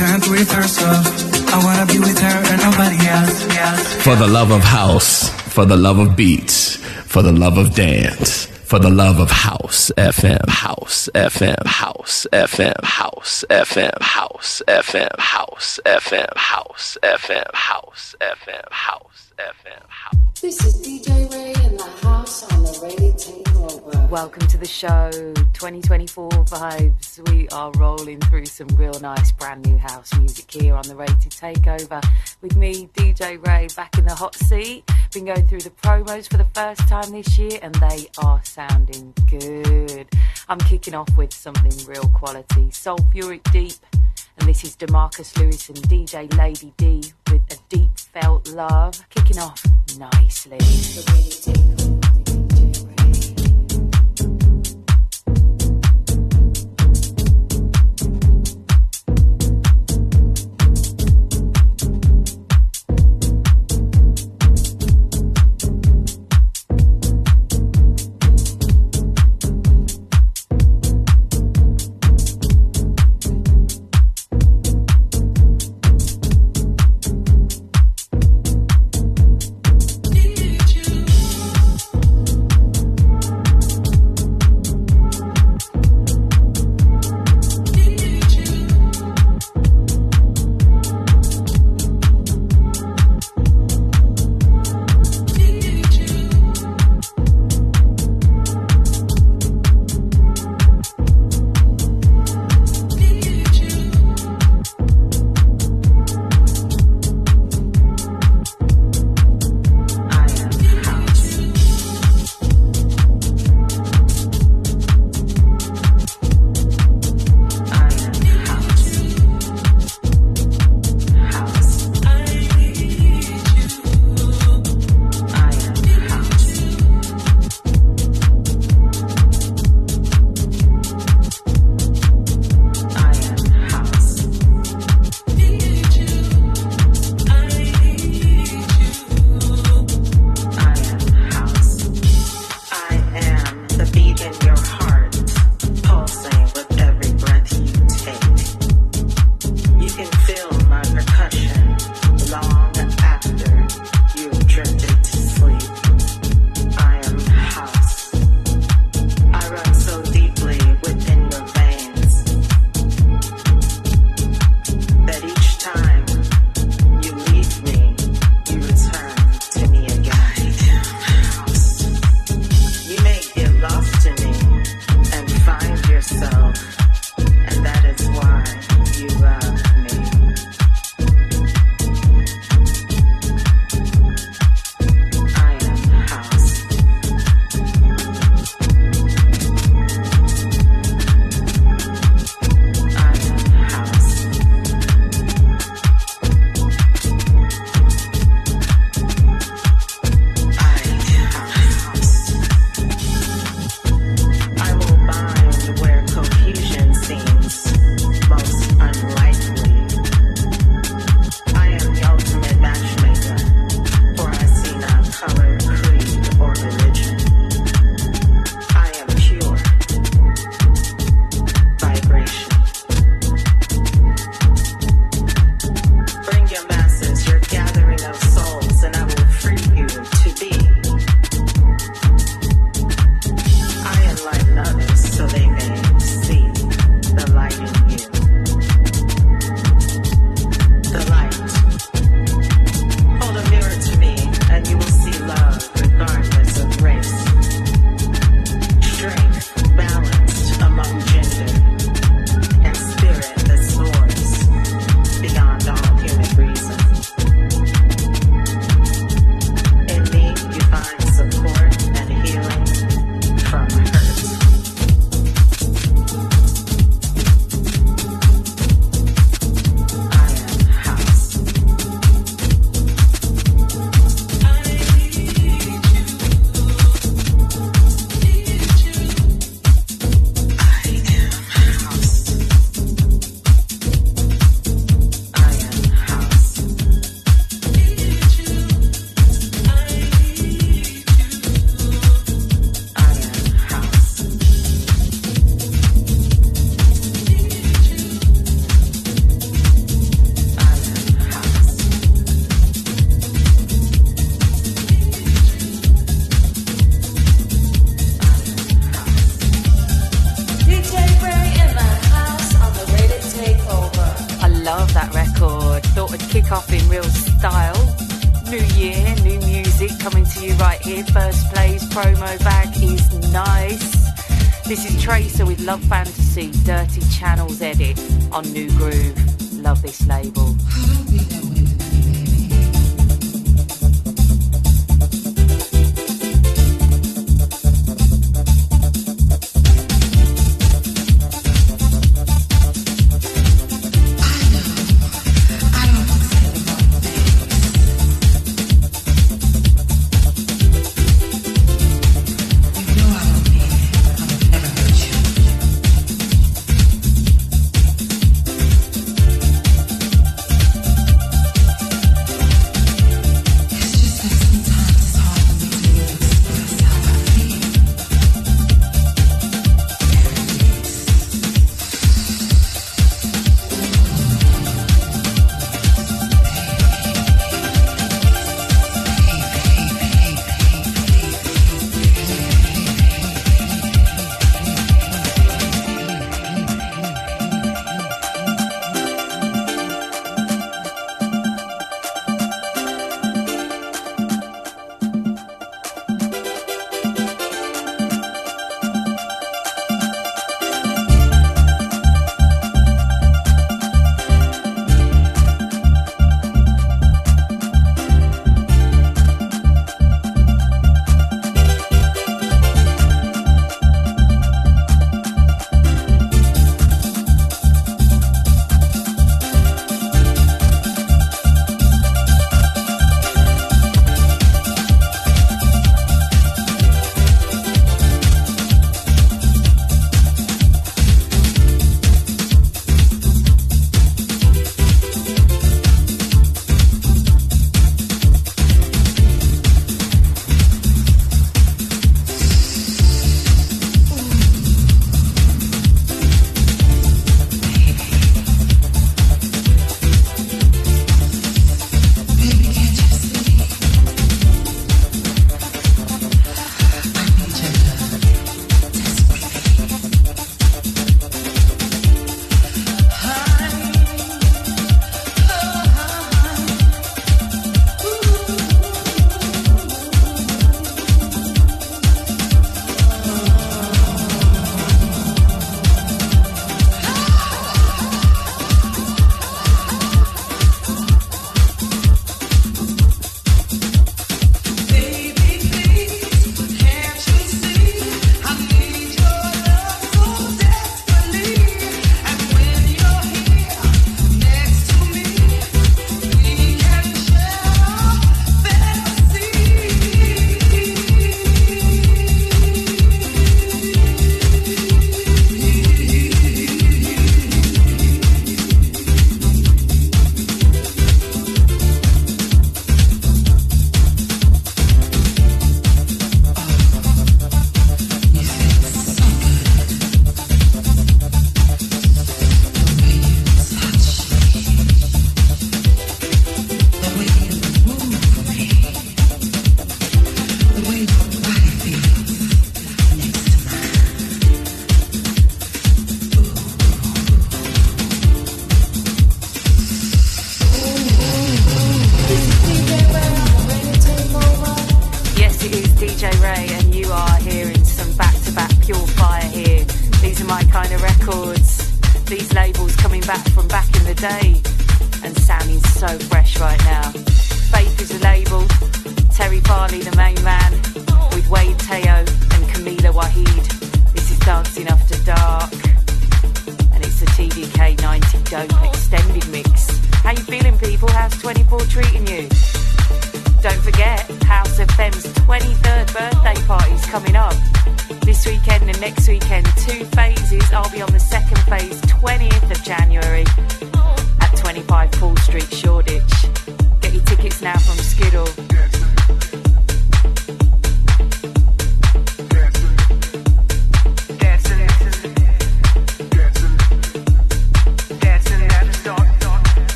can't reverse her. I wanna be with her and nobody else. else. For the love of house, for the love of beats, for the love of dance, for the love of house FM, house FM, house FM, house FM, house FM, house FM, house FM, house FM, house FM, house. FM. This is DJ Ray in the house on the Rated Takeover. Welcome to the show, 2024 vibes. We are rolling through some real nice brand new house music here on the Rated Takeover with me, DJ Ray, back in the hot seat. Been going through the promos for the first time this year and they are sounding good. I'm kicking off with something real quality, Soulfuric Deep. And this is Demarkus Lewis and DJ Lady D with a deep felt love, kicking off nicely.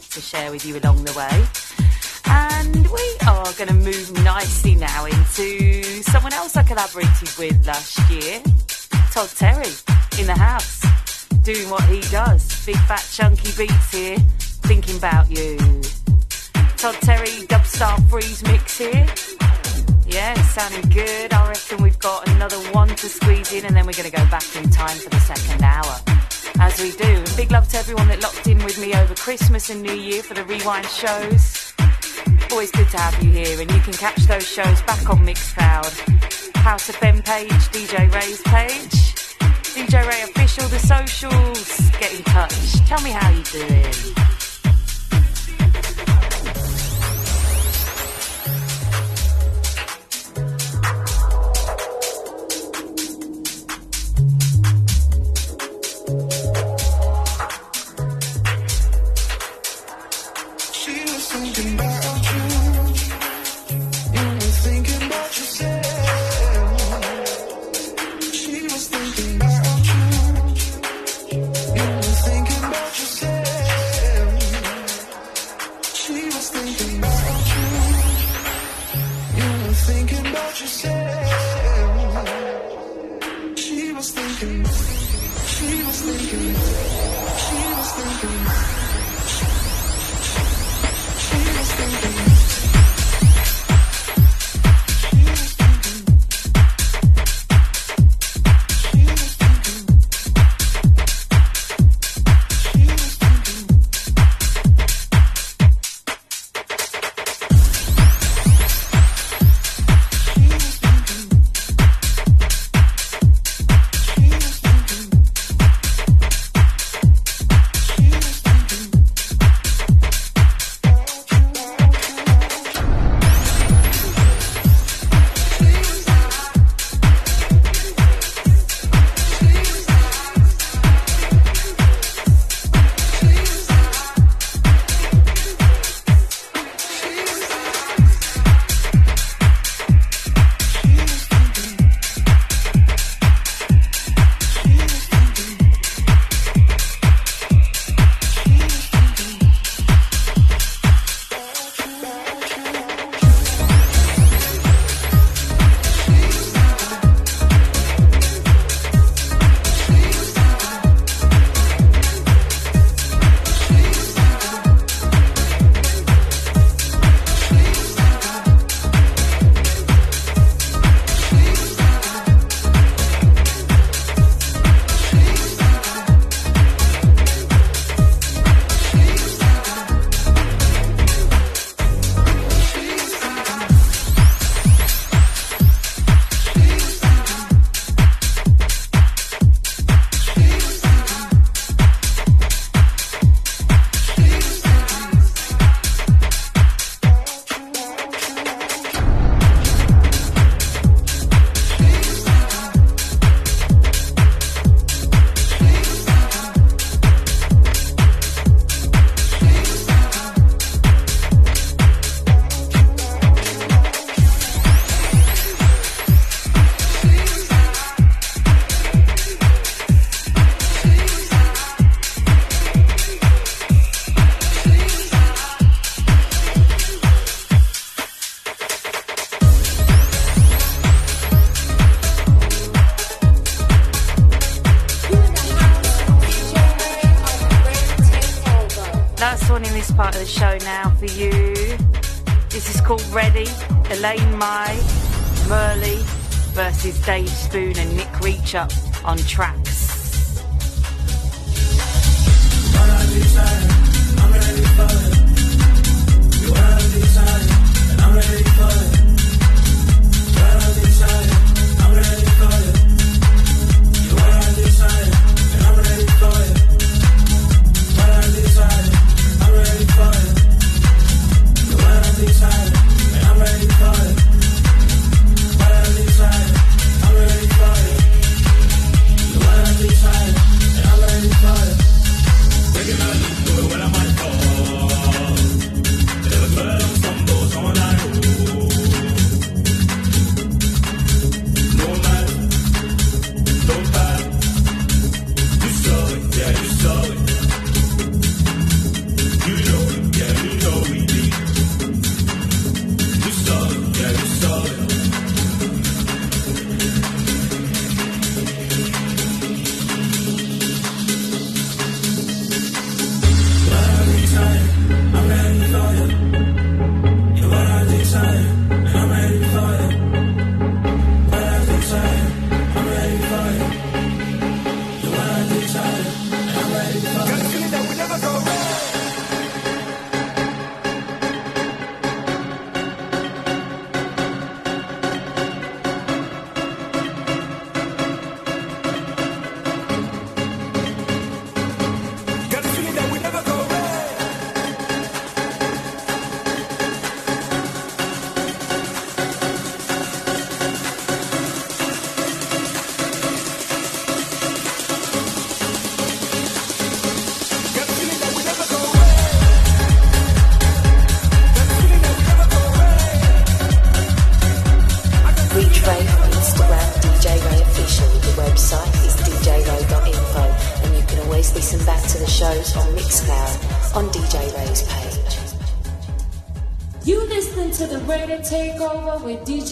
to share with you along the way. Christmas New Year for the Rewind shows. Always good to have you here, and you can catch those shows back on Mixcloud, House ben page, DJ Ray's page, DJ Ray official, the socials. Get in touch. Tell me how you're doing. you say up on track.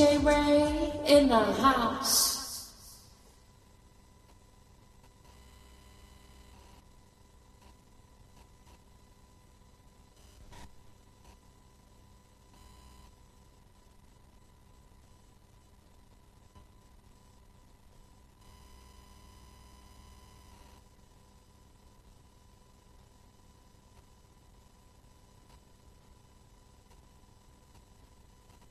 DJ Ray in the house.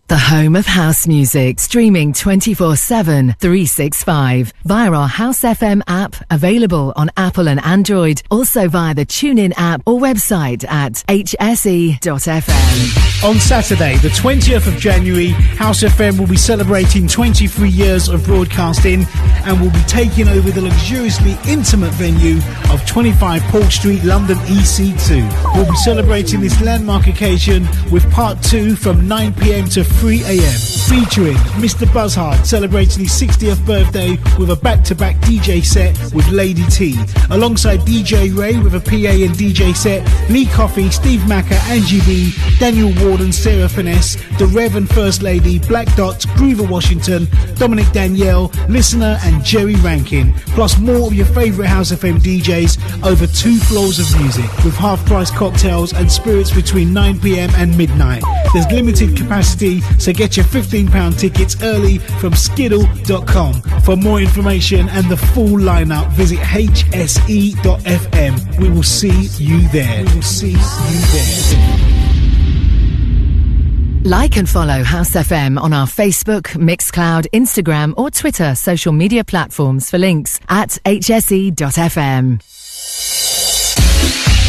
The home of house music, streaming 24 7, 365 via our House FM app, available on Apple and Android, also via the TuneIn app or website at hse.fm. On Saturday, the 20th of January, House FM will be celebrating 23 years of broadcasting and will be taking over the luxuriously intimate venue of 25 Port Street, London EC2. We'll be celebrating this landmark occasion with part two from 9 pm to 3 am, featuring Mr. Buzzhard celebrating his 60th birthday with a back to back DJ set with Lady T, alongside DJ Ray with a PA and DJ set, Lee Coffey, Steve Macker, Angie B, Daniel Warden, Sarah Finesse, The Rev and First Lady, Black Dots, Groover Washington, Dominic Danielle, Listener, and Jerry Rankin, plus more of your favourite House FM DJs over two floors of music with half price cocktails and spirits between 9 pm and midnight. There's limited capacity, so get your £15 tickets early from skiddle.com. For more information and the full lineup, visit hse.fm. We will see you there. We will see you there. Like and follow House FM on our Facebook, Mixcloud, Instagram, or Twitter social media platforms for links at hse.fm.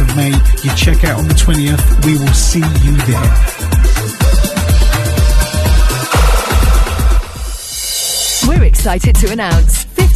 of May. You check out on the 20th. We will see you there. We're excited to announce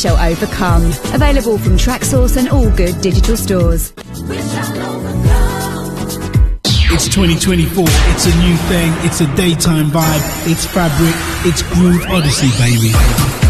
shall overcome. Available from Traxsource and all good digital stores. It's 2024. It's a new thing. It's a daytime vibe. It's fabric. It's Groove Odyssey, baby.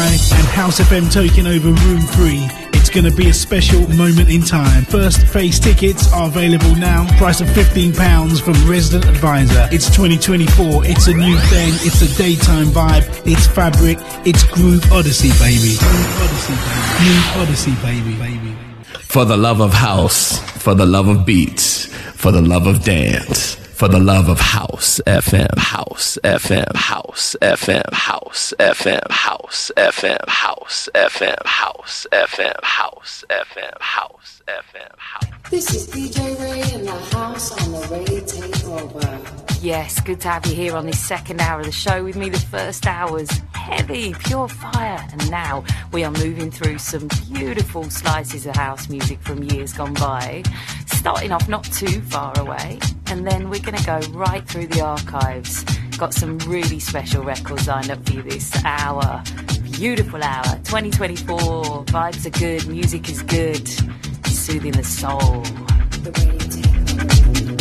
Fly, and House FM taking over Room 3. It's going to be a special moment in time. First phase tickets are available now. Price of £15 from Resident Advisor. It's 2024. It's a new thing. It's a daytime vibe. It's fabric. It's Groove Odyssey, baby. Groove Odyssey, baby. Groove Odyssey, baby. baby. For the love of house, for the love of beats, for the love of dance, for the love of house FM, house FM, house FM, house FM, house FM, house FM, house FM, house FM, house FM, house. FM. This is DJ Ray in the house on the Rated Takeover. Yes, good to have you here on this second hour of the show with me. The first hour was heavy, pure fire, and now we are moving through some beautiful slices of house music from years gone by. Starting off not too far away, and then we're going to go right through the archives. Got some really special records lined up for you this hour. Beautiful hour, 2024. Vibes are good, music is good, soothing the soul. The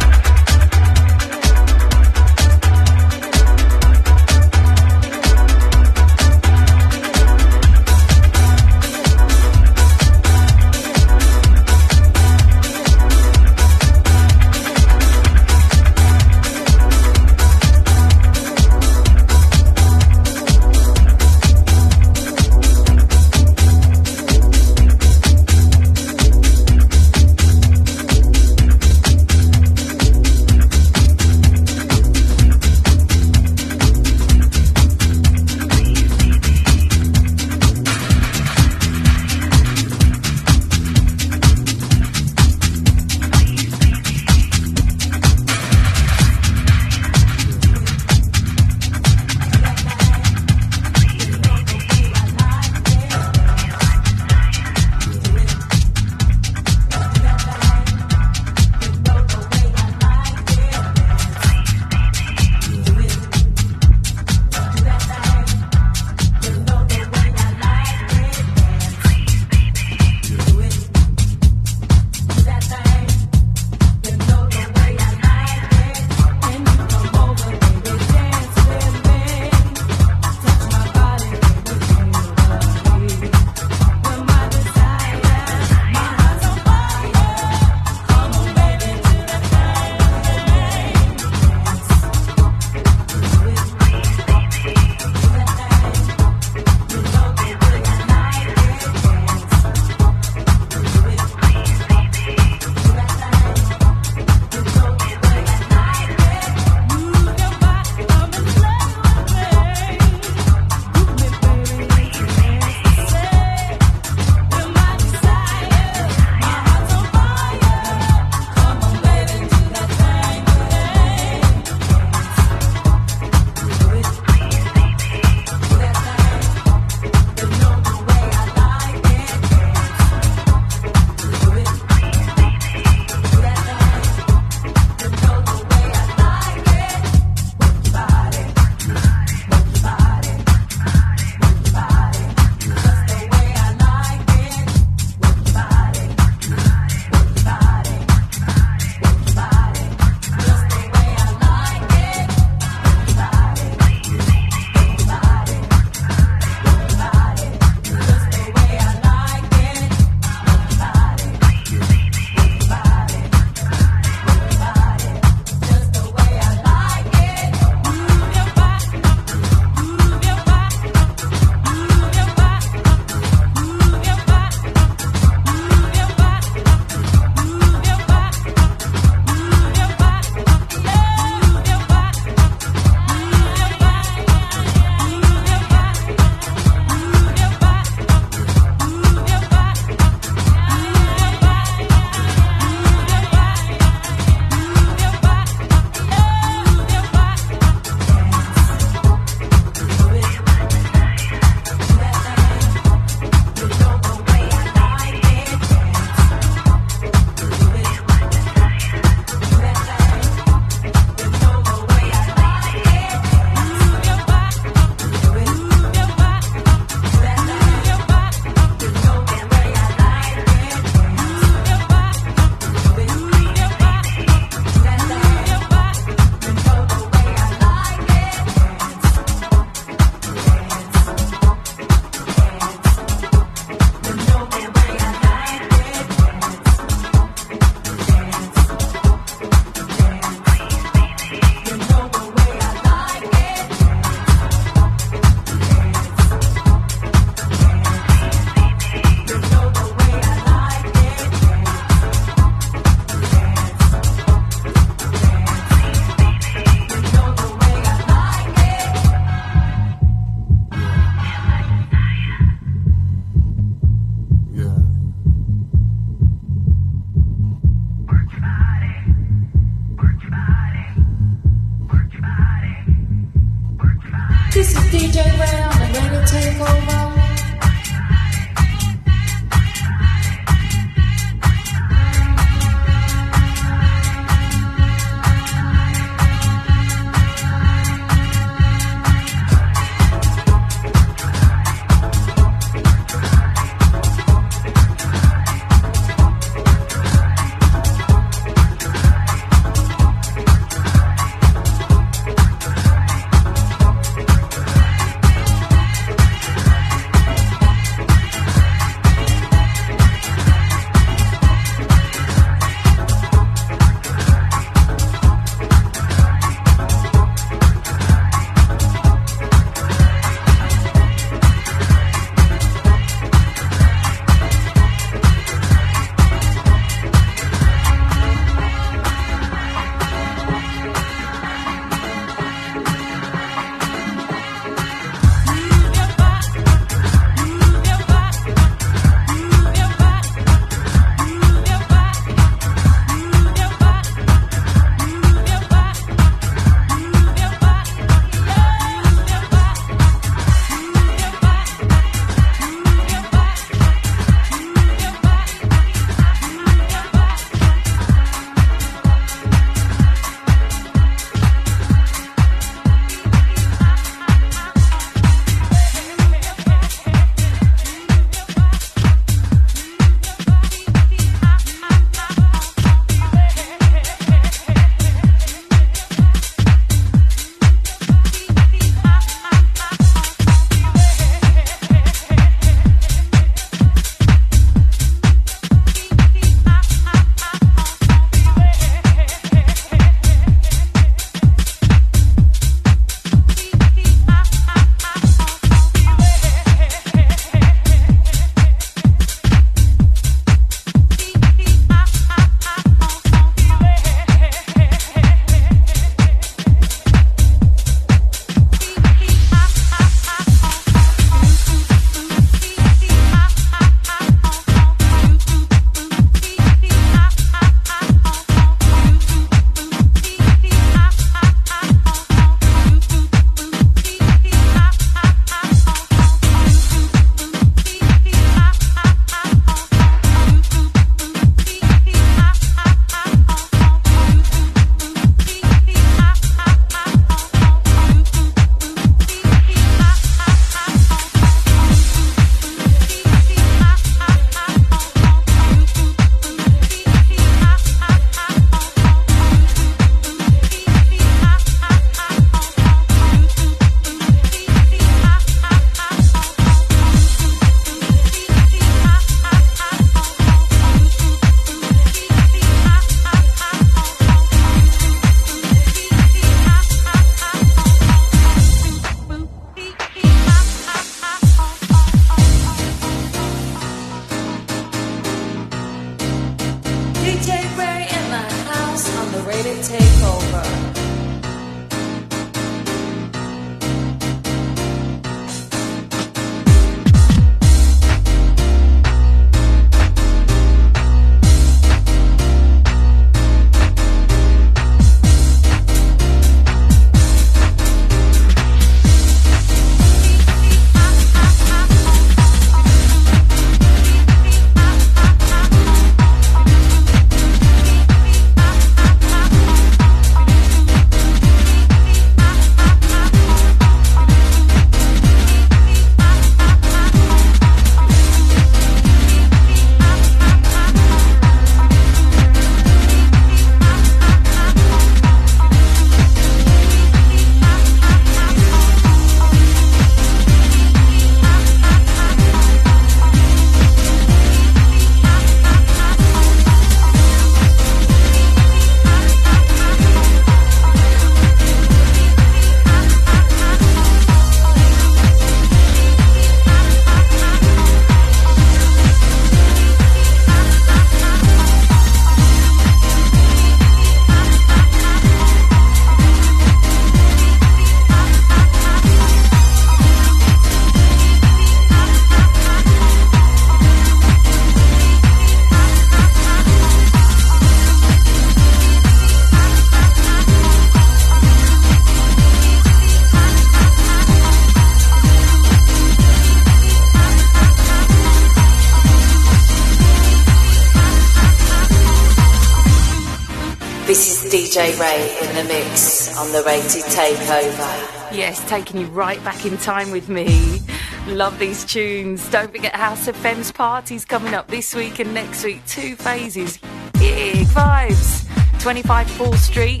DJ Ray in the mix on the Rated Takeover. Yes, taking you right back in time with me. Love these tunes. Don't forget House FM's parties coming up this week and next week. Two phases. Big vibes. 25 Paul Street,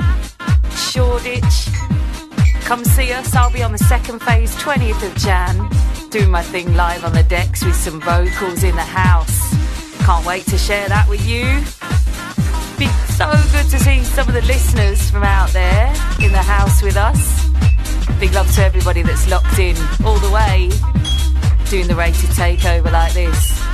Shoreditch. Come see us. I'll be on the second phase, 20th of Jan. Doing my thing live on the decks with some vocals in the house. Can't wait to share that with you. So good to see some of the listeners from out there in the house with us. Big love to everybody that's locked in all the way, doing the rated takeover like this.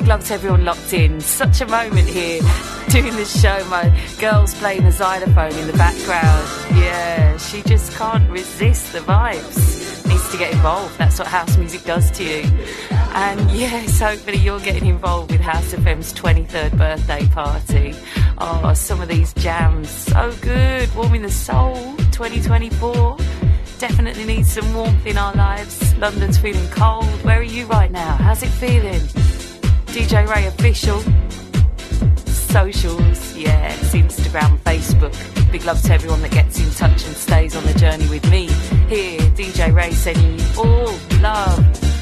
Out to everyone locked in. Such a moment here doing the show. My girl's playing the xylophone in the background. Yeah, she just can't resist the vibes. Needs to get involved. That's what house music does to you. And yes, hopefully you're getting involved with House FM's 23rd birthday party. Oh, some of these jams, so good, warming the soul. 2024 definitely needs some warmth in our lives. London's feeling cold. Where are you right now? How's it feeling? DJ Ray official. Socials, yes, Instagram, Facebook. Big love to everyone that gets in touch and stays on the journey with me. Here, DJ Ray sending you all love.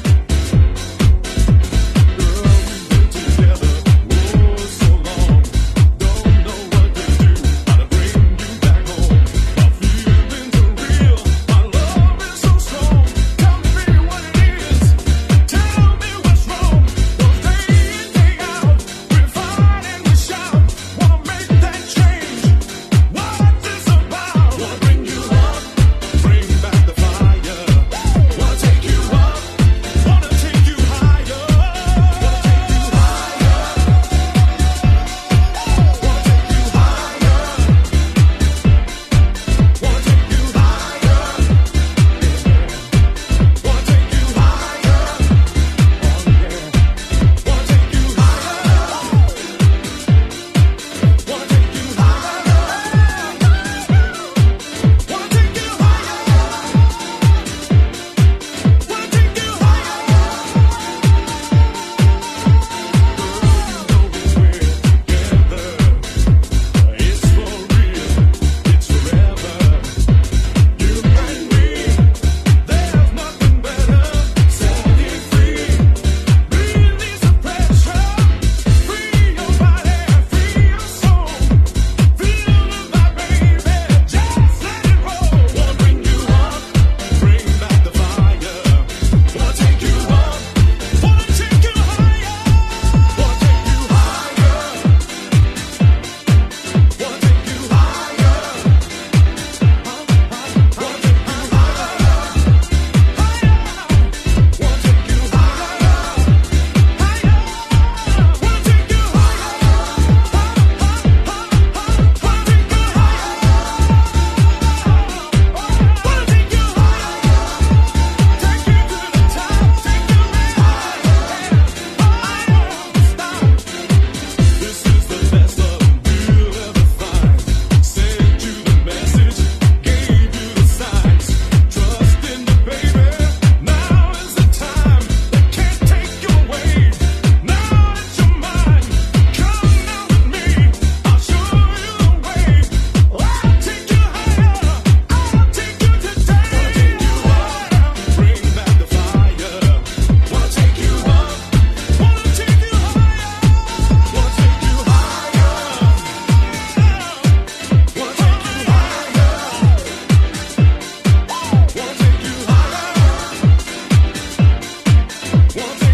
One, two,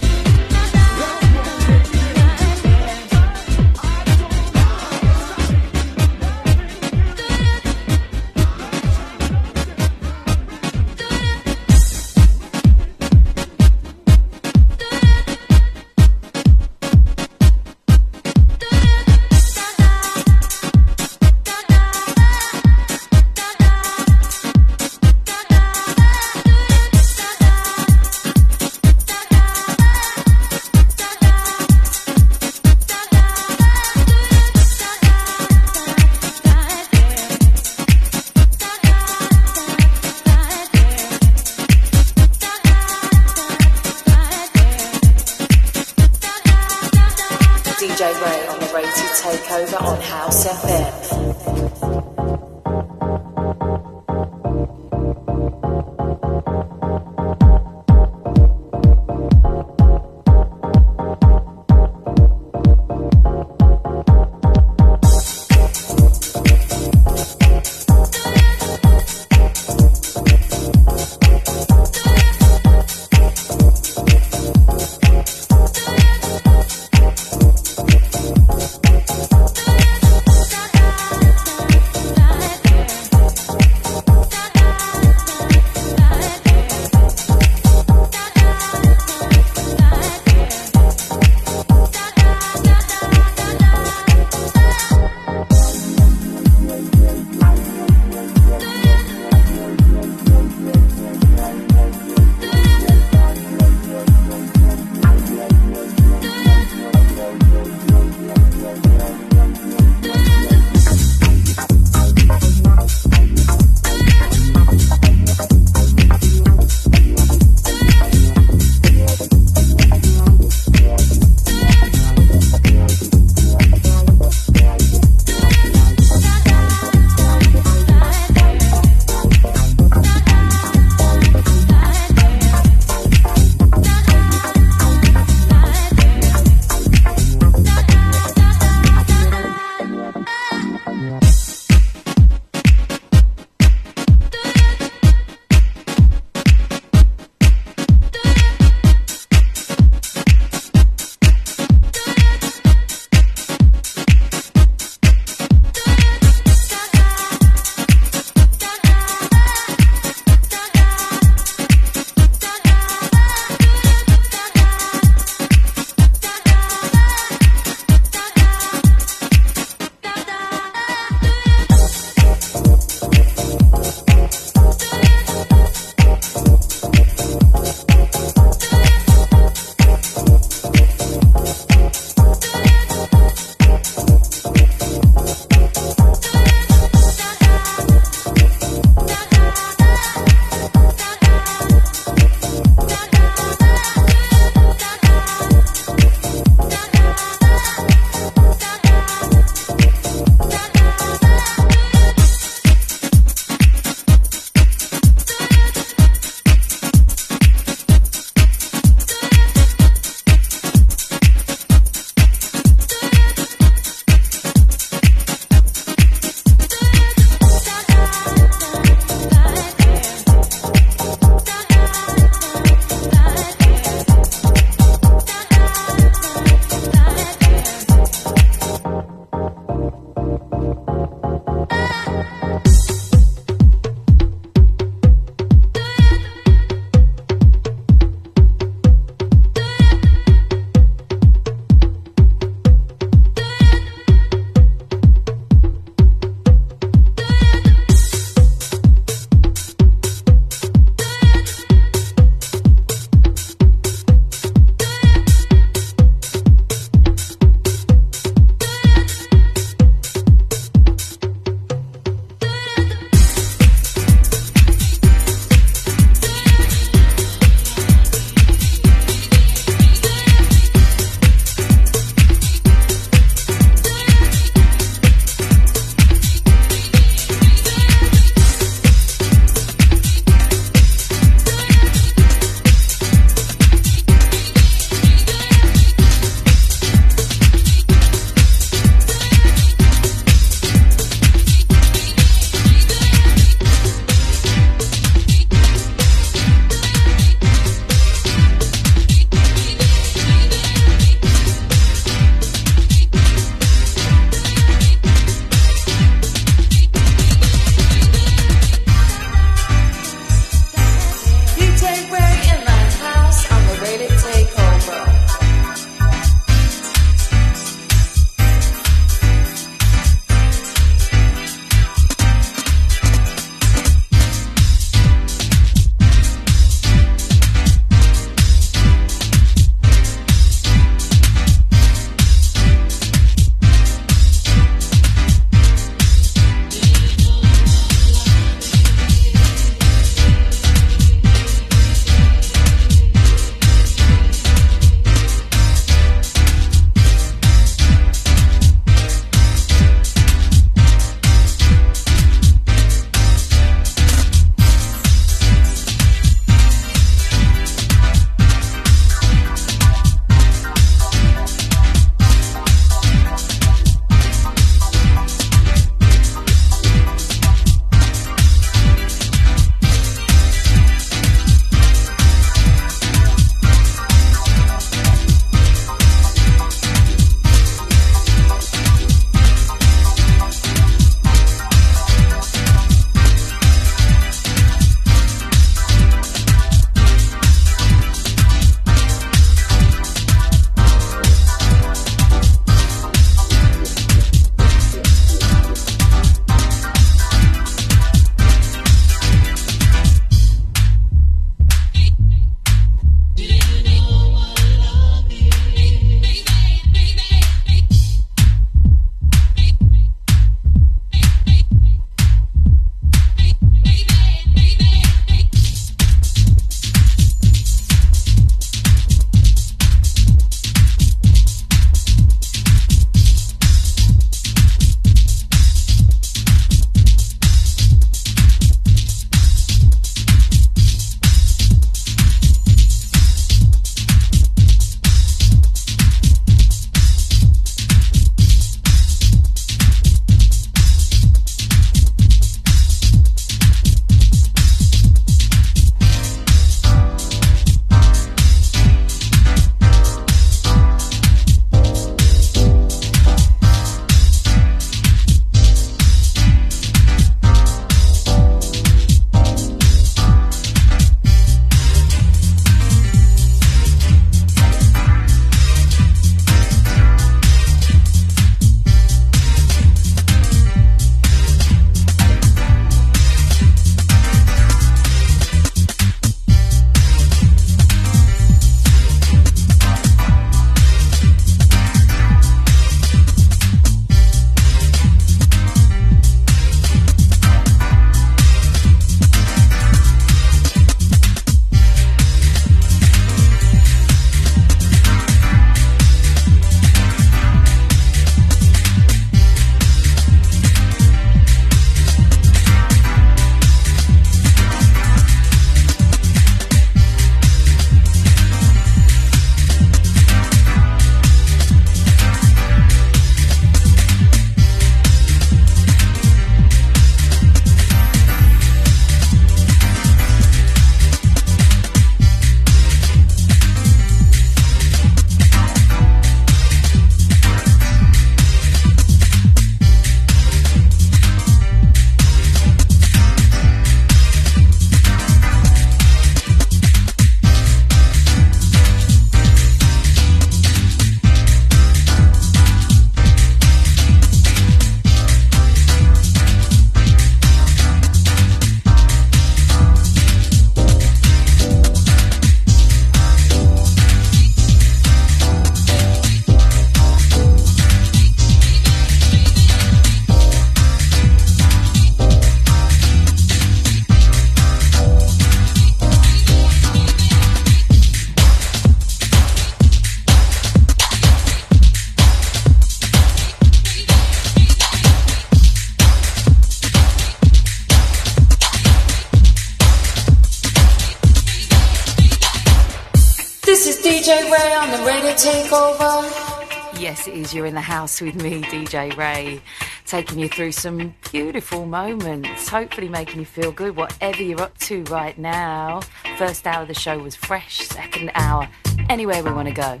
You're in the house with me, DJ Ray, taking you through some beautiful moments, hopefully making you feel good, whatever you're up to right now. First hour of the show was fresh, second hour, anywhere we want to go.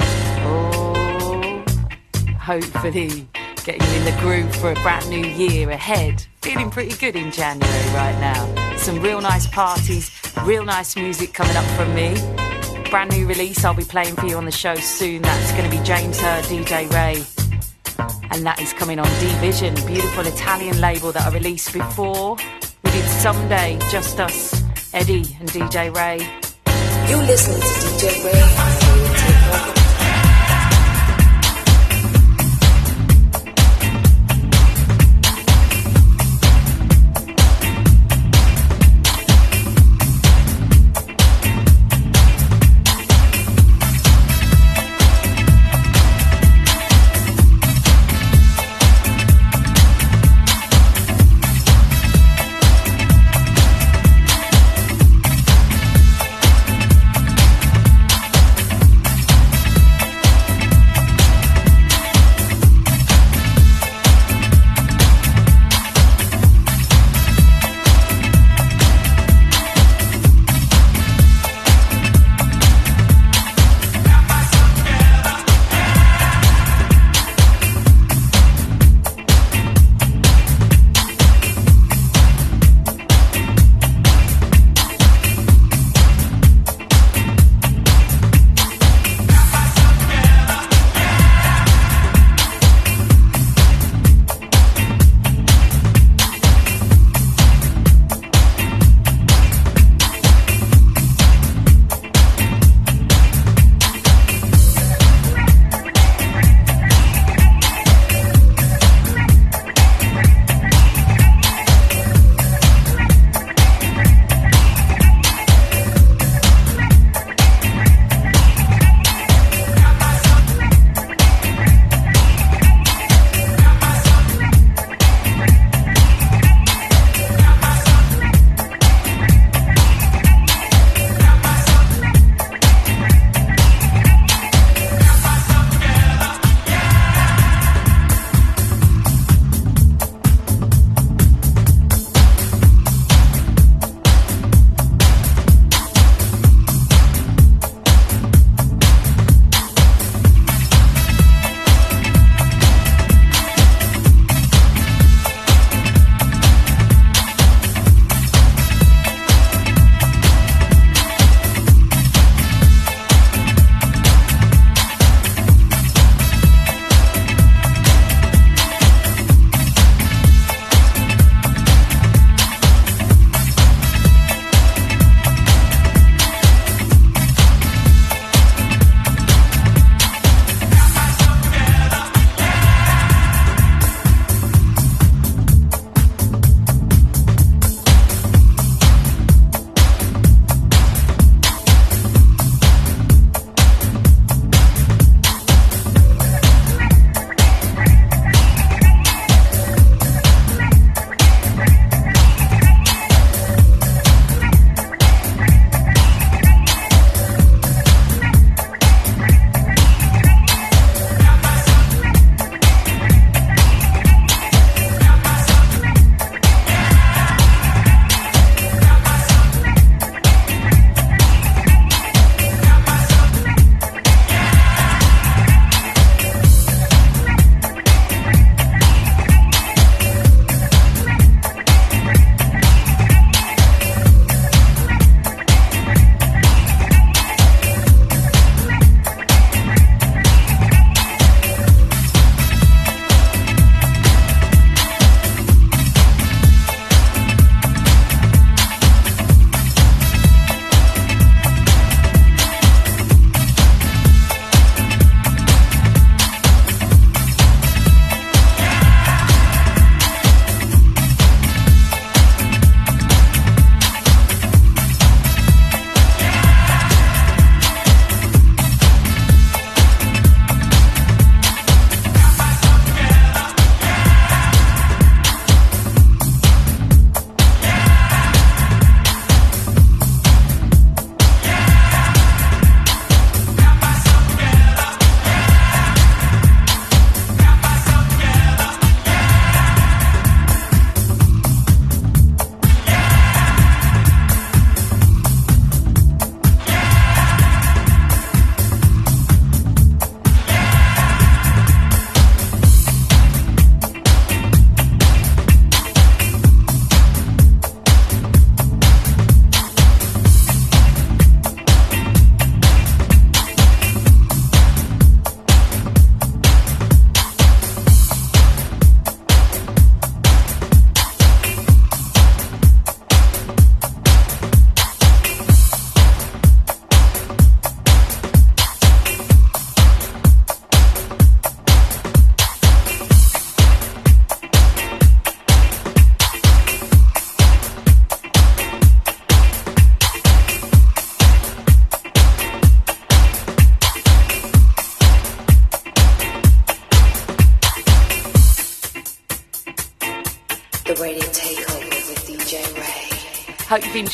Oh, hopefully getting you in the groove for a brand new year ahead. Feeling pretty good in January right now. Some real nice parties, real nice music coming up from me brand new release I'll be playing for you on the show soon. That's going to be James Hurr, DJ Ray. And that is coming on D-Vision, beautiful Italian label that I released before. We did Someday, Just Us, Eddie and DJ Ray. You listen to DJ Ray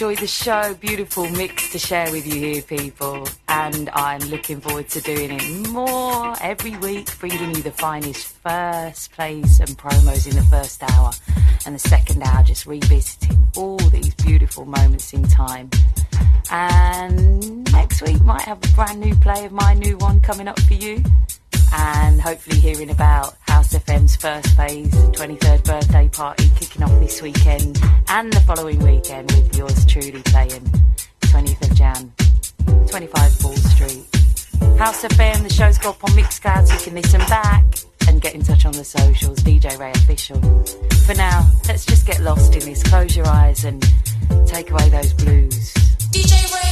enjoyed the show. Beautiful mix to share with you here, people. And I'm looking forward to doing it more every week, bringing you the finest first plays and promos in the first hour, and the second hour just revisiting all these beautiful moments in time. And next week might have a brand new play of my new one coming up for you. And hopefully hearing about House FM's first phase 23rd birthday party kicking off this weekend and the following weekend with yours truly playing 20th of Jan, 25 Ball Street. House FM, the show's got up on Mixcloud so you can listen back and get in touch on the socials, DJ Ray Official. For now, let's just get lost in this. Close your eyes and take away those blues. DJ Ray